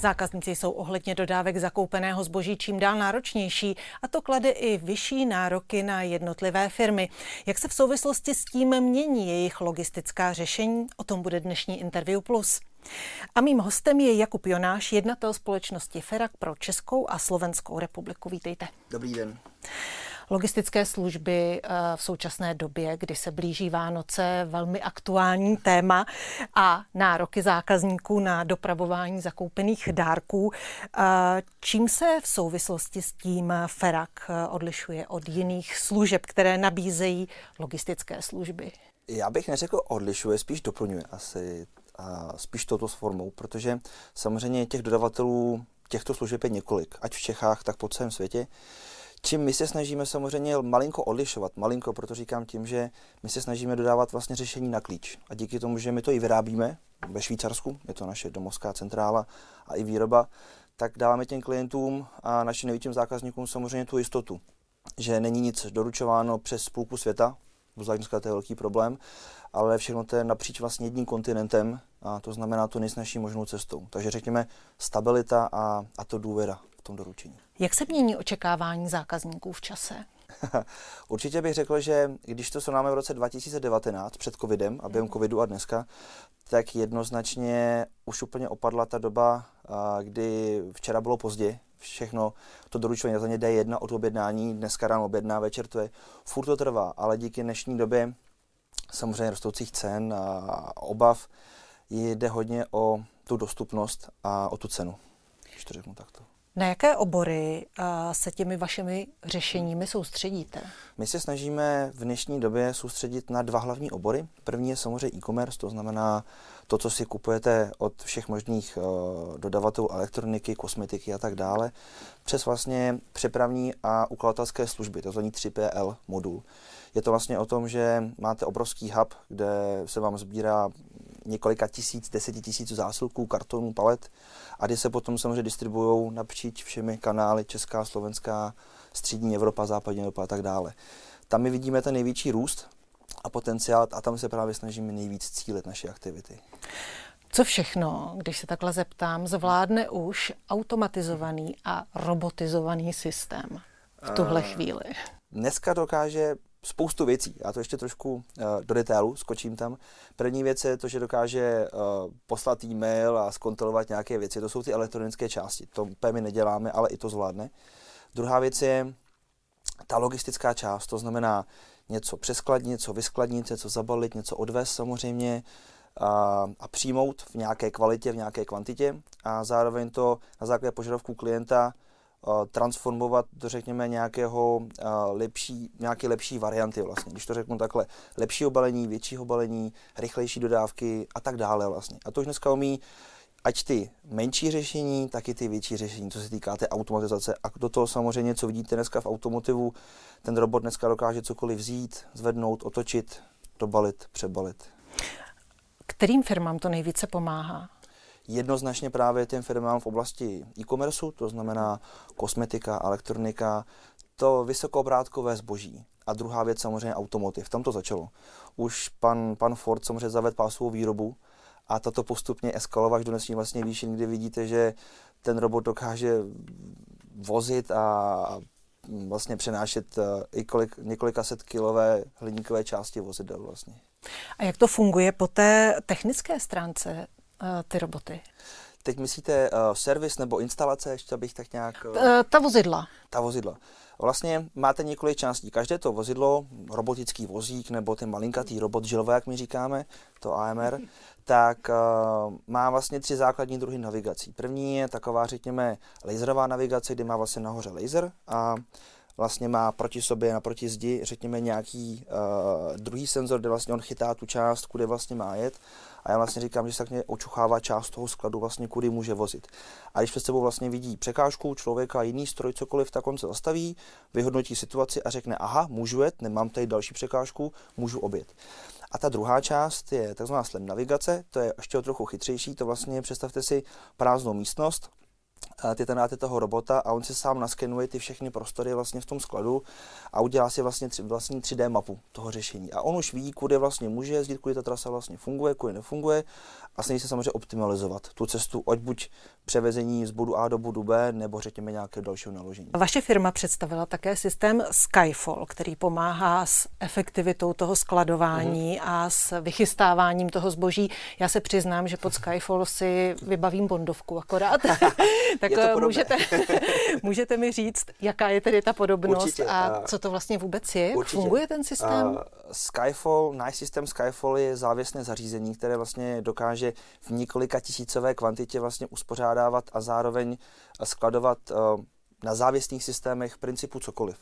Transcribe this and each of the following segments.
Zákazníci jsou ohledně dodávek zakoupeného zboží čím dál náročnější a to klade i vyšší nároky na jednotlivé firmy. Jak se v souvislosti s tím mění jejich logistická řešení? O tom bude dnešní Interview Plus. A mým hostem je Jakub Jonáš, jednatel společnosti Ferak pro Českou a Slovenskou republiku. Vítejte. Dobrý den. Logistické služby eh, v současné době, kdy se blíží Vánoce, velmi aktuální téma a nároky zákazníků na dopravování zakoupených dárků. Eh, čím se v souvislosti s tím Ferak eh, odlišuje od jiných služeb, které nabízejí logistické služby? Já bych neřekl odlišuje, spíš doplňuje asi a spíš touto formou, protože samozřejmě těch dodavatelů těchto služeb je několik, ať v Čechách, tak po celém světě. Čím my se snažíme samozřejmě malinko odlišovat, malinko, proto říkám tím, že my se snažíme dodávat vlastně řešení na klíč. A díky tomu, že my to i vyrábíme ve Švýcarsku, je to naše domovská centrála a i výroba, tak dáváme těm klientům a našim největším zákazníkům samozřejmě tu jistotu, že není nic doručováno přes půlku světa, dneska to je velký problém, ale všechno to je napříč vlastně jedním kontinentem a to znamená to nejsnažší možnou cestou. Takže řekněme stabilita a, a to důvěra v tom doručení. Jak se mění očekávání zákazníků v čase? Určitě bych řekl, že když to srovnáme v roce 2019 před covidem a během mhm. covidu a dneska, tak jednoznačně už úplně opadla ta doba, kdy včera bylo pozdě, všechno to doručování na D1 od objednání, dneska ráno objedná, večer to je, furt to trvá, ale díky dnešní době samozřejmě rostoucích cen a obav jde hodně o tu dostupnost a o tu cenu, když to řeknu takto. Na jaké obory se těmi vašimi řešeními soustředíte? My se snažíme v dnešní době soustředit na dva hlavní obory. První je samozřejmě e-commerce, to znamená to, co si kupujete od všech možných dodavatelů elektroniky, kosmetiky a tak dále, přes vlastně přepravní a ukladatelské služby, to zvaný 3PL modul. Je to vlastně o tom, že máte obrovský hub, kde se vám sbírá několika tisíc, deseti tisíců zásilků, kartonů, palet a kdy se potom samozřejmě distribuují napříč všemi kanály Česká, Slovenská, Střední Evropa, Západní Evropa a tak dále. Tam my vidíme ten největší růst a potenciál a tam se právě snažíme nejvíc cílit naše aktivity. Co všechno, když se takhle zeptám, zvládne už automatizovaný a robotizovaný systém v tuhle chvíli? Dneska dokáže spoustu věcí. Já to ještě trošku uh, do detailu skočím tam. První věc je to, že dokáže uh, poslat e-mail a zkontrolovat nějaké věci. To jsou ty elektronické části. To my neděláme, ale i to zvládne. Druhá věc je ta logistická část, to znamená něco přeskladnit, něco vyskladnit, něco zabalit, něco odvést samozřejmě a, a přijmout v nějaké kvalitě, v nějaké kvantitě a zároveň to na základě požadavků klienta transformovat do, řekněme, nějakého lepší, nějaké lepší varianty vlastně. Když to řeknu takhle, lepší balení, většího balení, rychlejší dodávky a tak dále vlastně. A to už dneska umí ať ty menší řešení, tak i ty větší řešení, co se týká té automatizace. A do toho samozřejmě, co vidíte dneska v automotivu, ten robot dneska dokáže cokoliv vzít, zvednout, otočit, dobalit, přebalit. Kterým firmám to nejvíce pomáhá? Jednoznačně právě těm firmám v oblasti e-commerce, to znamená kosmetika, elektronika, to vysokobrátkové zboží. A druhá věc samozřejmě automotiv. Tam to začalo. Už pan, pan Ford samozřejmě zavedl pásovou výrobu a tato postupně eskalovat až do dnešní vlastně výšin, kdy vidíte, že ten robot dokáže vozit a vlastně přenášet eh, i kolik, několika set kilové hliníkové části vozidel vlastně. A jak to funguje po té technické stránce? Eh, ty roboty? Teď myslíte uh, servis nebo instalace, ještě bych tak nějak... Uh... Ta vozidla. Ta vozidla. Vlastně máte několik částí. Každé to vozidlo, robotický vozík nebo ten malinkatý robot žilové, jak my říkáme, to AMR, tak uh, má vlastně tři základní druhy navigací. První je taková, řekněme, laserová navigace, kdy má vlastně nahoře laser a vlastně má proti sobě, naproti zdi, řekněme, nějaký uh, druhý senzor, kde vlastně on chytá tu část, kudy vlastně má jet. A já vlastně říkám, že se tak očuchává část toho skladu, vlastně kudy může vozit. A když před sebou vlastně vidí překážku člověka, jiný stroj, cokoliv, tak on se zastaví, vyhodnotí situaci a řekne, aha, můžu jet, nemám tady další překážku, můžu obět. A ta druhá část je takzvaná slam navigace, to je ještě o trochu chytřejší, to vlastně představte si prázdnou místnost, ty tam dáte toho robota a on si sám naskenuje ty všechny prostory vlastně v tom skladu a udělá si vlastně tři, vlastní 3D mapu toho řešení. A on už ví, kudy vlastně může jezdit, kudy ta trasa vlastně funguje, kudy nefunguje a snaží se samozřejmě optimalizovat tu cestu, ať buď převezení z bodu A do bodu B, nebo řekněme nějaké dalšího naložení. Vaše firma představila také systém Skyfall, který pomáhá s efektivitou toho skladování mm-hmm. a s vychystáváním toho zboží. Já se přiznám, že pod Skyfall si vybavím bondovku akorát. tak můžete, můžete mi říct, jaká je tedy ta podobnost Určitě, a co to vlastně vůbec je? Jak funguje ten systém? Uh, Skyfall, náš systém Skyfall je závěsné zařízení, které vlastně dokáže v několika tisícové kvantitě vlastně uspořádávat a zároveň skladovat uh, na závěsných systémech principu cokoliv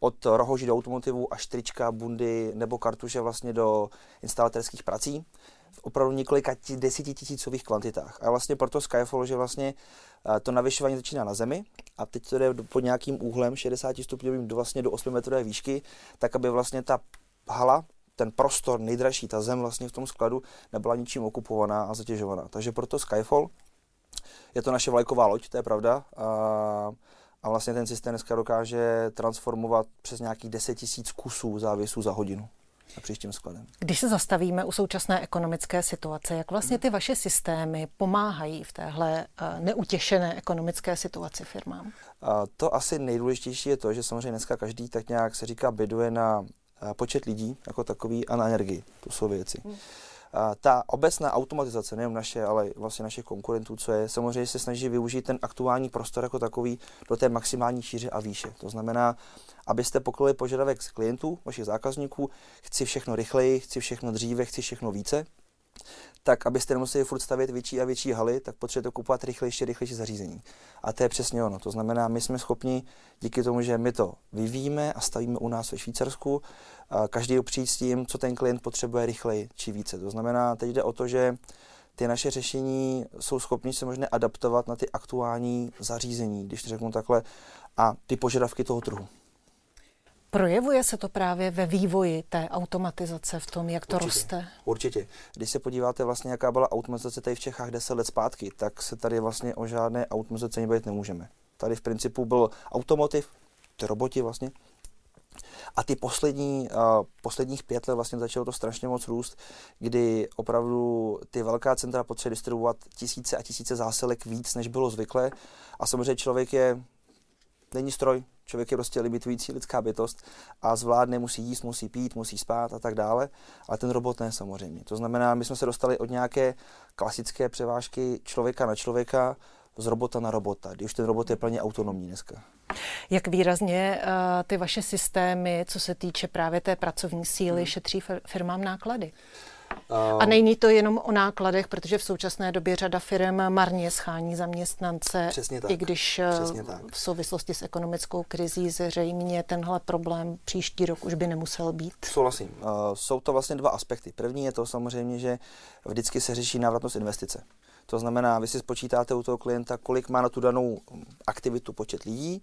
od rohoží do automotivu až trička, bundy nebo kartuše vlastně do instalatérských prací v opravdu několika desetitisícových kvantitách. A vlastně proto Skyfall, že vlastně eh, to navyšování začíná na zemi a teď to jde pod nějakým úhlem 60 stupňovým do vlastně do 8 metrové výšky, tak aby vlastně ta hala, ten prostor nejdražší, ta zem vlastně v tom skladu nebyla ničím okupovaná a zatěžovaná. Takže proto Skyfall je to naše vlajková loď, to je pravda. A, a vlastně ten systém dneska dokáže transformovat přes nějakých 10 000 kusů závěsů za hodinu a příštím skladem. Když se zastavíme u současné ekonomické situace, jak vlastně ty vaše systémy pomáhají v téhle eh, neutěšené ekonomické situaci firmám? A to asi nejdůležitější je to, že samozřejmě dneska každý tak nějak se říká byduje na eh, počet lidí jako takový a na energii. To jsou věci. Hmm. Ta obecná automatizace, nejen naše, ale vlastně našich konkurentů, co je, samozřejmě se snaží využít ten aktuální prostor jako takový do té maximální šíře a výše. To znamená, abyste pokryli požadavek z klientů, vašich zákazníků, chci všechno rychleji, chci všechno dříve, chci všechno více, tak abyste nemuseli furt stavět větší a větší haly, tak potřebujete kupovat rychlejší, rychlejší zařízení. A to je přesně ono. To znamená, my jsme schopni díky tomu, že my to vyvíjíme a stavíme u nás ve Švýcarsku, každý přijít s tím, co ten klient potřebuje rychleji či více. To znamená, teď jde o to, že ty naše řešení jsou schopni se možná adaptovat na ty aktuální zařízení, když to řeknu takhle, a ty požadavky toho trhu. Projevuje se to právě ve vývoji té automatizace, v tom, jak to určitě, roste? Určitě. Když se podíváte vlastně, jaká byla automatizace tady v Čechách 10 let zpátky, tak se tady vlastně o žádné automatizaci bavit nemůžeme. Tady v principu byl automotiv, ty roboti vlastně, a ty poslední, uh, posledních pět let vlastně začalo to strašně moc růst, kdy opravdu ty velká centra potřebují distribuovat tisíce a tisíce zásilek víc, než bylo zvyklé. A samozřejmě člověk je, není stroj, člověk je prostě limitující lidská bytost a zvládne, musí jíst, musí pít, musí spát a tak dále, ale ten robot ne samozřejmě. To znamená, my jsme se dostali od nějaké klasické převážky člověka na člověka z robota na robota, když ten robot je plně autonomní dneska. Jak výrazně uh, ty vaše systémy, co se týče právě té pracovní síly, hmm. šetří firmám náklady? A není to jenom o nákladech, protože v současné době řada firm marně schání zaměstnance, Přesně tak. i když eh, Přesně tak. v souvislosti s ekonomickou krizí zřejmě tenhle problém příští rok už by nemusel být. Souhlasím. Uh, jsou to vlastně dva aspekty. První je to samozřejmě, že vždycky se řeší návratnost investice. To znamená, vy si spočítáte u toho klienta, kolik má na tu danou aktivitu počet lidí,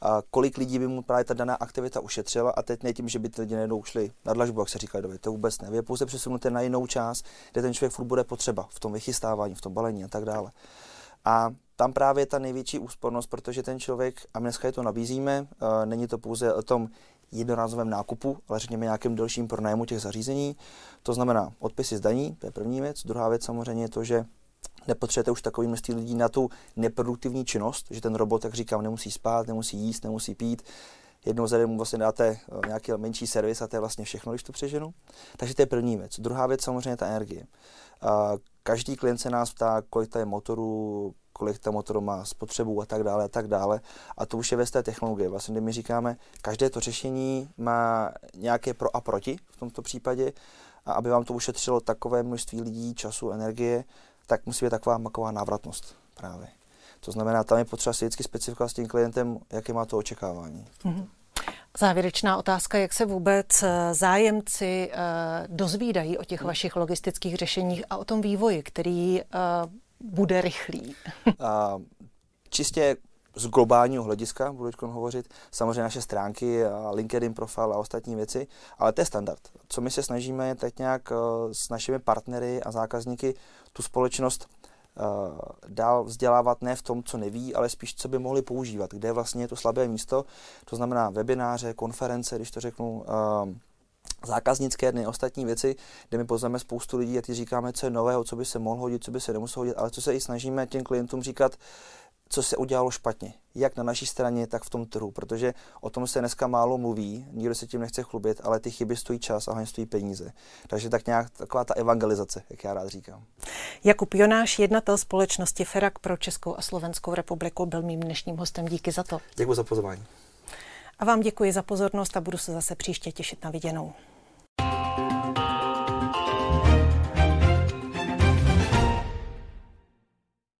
a kolik lidí by mu právě ta daná aktivita ušetřila a teď ne tím, že by ty lidi najednou šli na dlažbu, jak se říká dově, to vůbec ne. Vy je pouze přesunuté na jinou část, kde ten člověk furt bude potřeba, v tom vychystávání, v tom balení a tak dále. A tam právě je ta největší úspornost, protože ten člověk, a dneska je to nabízíme, uh, není to pouze o tom jednorázovém nákupu, ale řekněme nějakým delším pronájmu těch zařízení. To znamená odpisy z daní, to je první věc. Druhá věc samozřejmě je to, že nepotřebujete už takový množství lidí na tu neproduktivní činnost, že ten robot, jak říkám, nemusí spát, nemusí jíst, nemusí pít. Jednou za den mu vlastně dáte eh, nějaký menší servis a to je vlastně všechno, když to přeženu. Takže to je první věc. Druhá věc samozřejmě ta energie. Každý klient se nás ptá, kolik to je motoru, kolik ta motor má spotřebu a tak dále a tak dále. A to už je ve té technologie. Vlastně, kdy my říkáme, každé to řešení má nějaké pro a proti v tomto případě, a aby vám to ušetřilo takové množství lidí, času, energie, tak musí být taková maková návratnost právě. To znamená, tam je potřeba si vždycky specifikovat s tím klientem, jaké má to očekávání. Mm-hmm. Závěrečná otázka, jak se vůbec eh, zájemci uh, dozvídají o těch hmm. vašich logistických řešeních a o tom vývoji, který uh, bude rychlý? uh, čistě z globálního hlediska, budu teď hovořit, samozřejmě naše stránky, a LinkedIn profil a ostatní věci, ale to je standard. Co my se snažíme, je teď nějak s našimi partnery a zákazníky tu společnost dál vzdělávat ne v tom, co neví, ale spíš, co by mohli používat, kde vlastně je to slabé místo, to znamená webináře, konference, když to řeknu, zákaznické dny, ostatní věci, kde my pozveme spoustu lidí a ty říkáme, co je nového, co by se mohlo hodit, co by se nemuselo hodit, ale co se i snažíme těm klientům říkat, co se udělalo špatně, jak na naší straně, tak v tom trhu, protože o tom se dneska málo mluví, nikdo se tím nechce chlubit, ale ty chyby stojí čas a hlavně stojí peníze. Takže tak nějak taková ta evangelizace, jak já rád říkám. Jakub Jonáš, jednatel společnosti Ferak pro Českou a Slovenskou republiku, byl mým dnešním hostem. Díky za to. Děkuji za pozvání. A vám děkuji za pozornost a budu se zase příště těšit na viděnou.